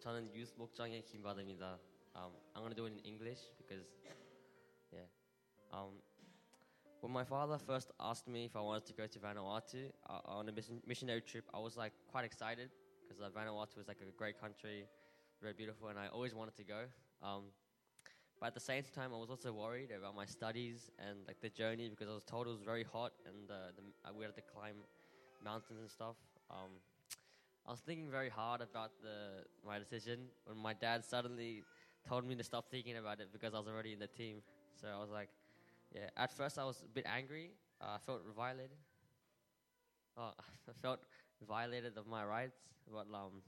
저는 유스 목장의 김바드입니다. Um, I'm gonna do it in English because, yeah. Um, when my father first asked me if I wanted to go to Vanuatu uh, on a mission- missionary trip, I was like quite excited because uh, Vanuatu was like a great country, very beautiful, and I always wanted to go. Um, but at the same time, I was also worried about my studies and like the journey because I was told it was very hot and uh, the, uh, we had to climb mountains and stuff. Um, I was thinking very hard about the my decision when my dad suddenly told me to stop thinking about it because I was already in the team. So I was like, yeah. At first, I was a bit angry. Uh, I felt violated. Oh, I felt violated of my rights, but um,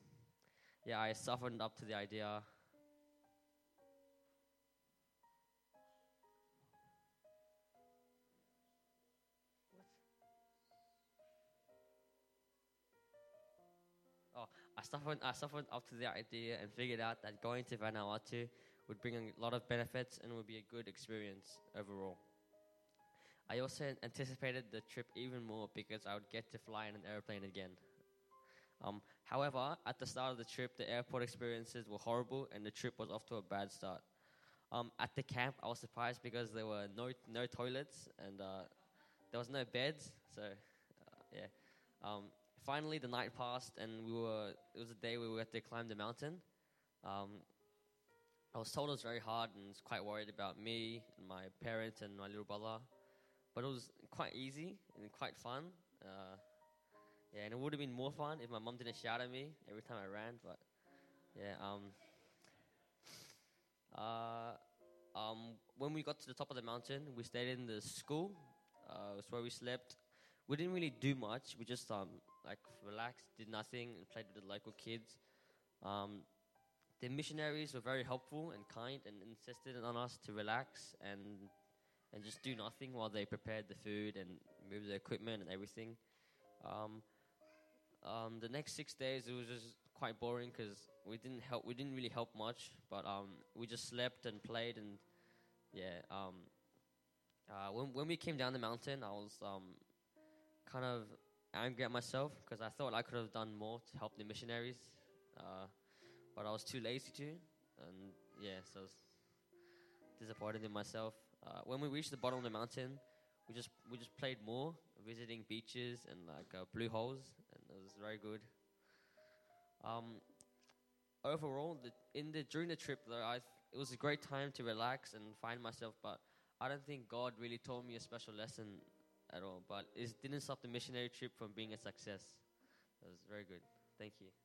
yeah, I softened up to the idea. Oh, I suffered, I suffered up to the idea and figured out that going to Vanuatu would bring a lot of benefits and would be a good experience overall. I also anticipated the trip even more because I would get to fly in an airplane again. Um, however, at the start of the trip, the airport experiences were horrible and the trip was off to a bad start. Um, at the camp, I was surprised because there were no, no toilets and uh, there was no beds. So, uh, yeah. Um, finally, the night passed and we were, it was a day where we had to climb the mountain. Um, I was told it was very hard and was quite worried about me and my parents and my little brother. But it was quite easy and quite fun. Uh, yeah, and it would have been more fun if my mom didn't shout at me every time I ran. But yeah, um, uh, um, when we got to the top of the mountain, we stayed in the school. Uh, it's where we slept. We didn't really do much. We just um, like relaxed, did nothing, and played with the local kids. Um, the missionaries were very helpful and kind and insisted on us to relax and and just do nothing while they prepared the food and moved the equipment and everything. Um, um, the next six days it was just quite boring because we didn't help. We didn't really help much, but um, we just slept and played and yeah. Um, uh, when when we came down the mountain, I was um, kind of angry at myself because I thought I could have done more to help the missionaries, uh, but I was too lazy to, and yeah, so I was disappointed in myself. Uh, when we reached the bottom of the mountain, we just we just played more, visiting beaches and like uh, blue holes, and it was very good. Um, overall, the, in the during the trip, though, I it was a great time to relax and find myself, but I don't think God really taught me a special lesson at all. But it didn't stop the missionary trip from being a success. It was very good. Thank you.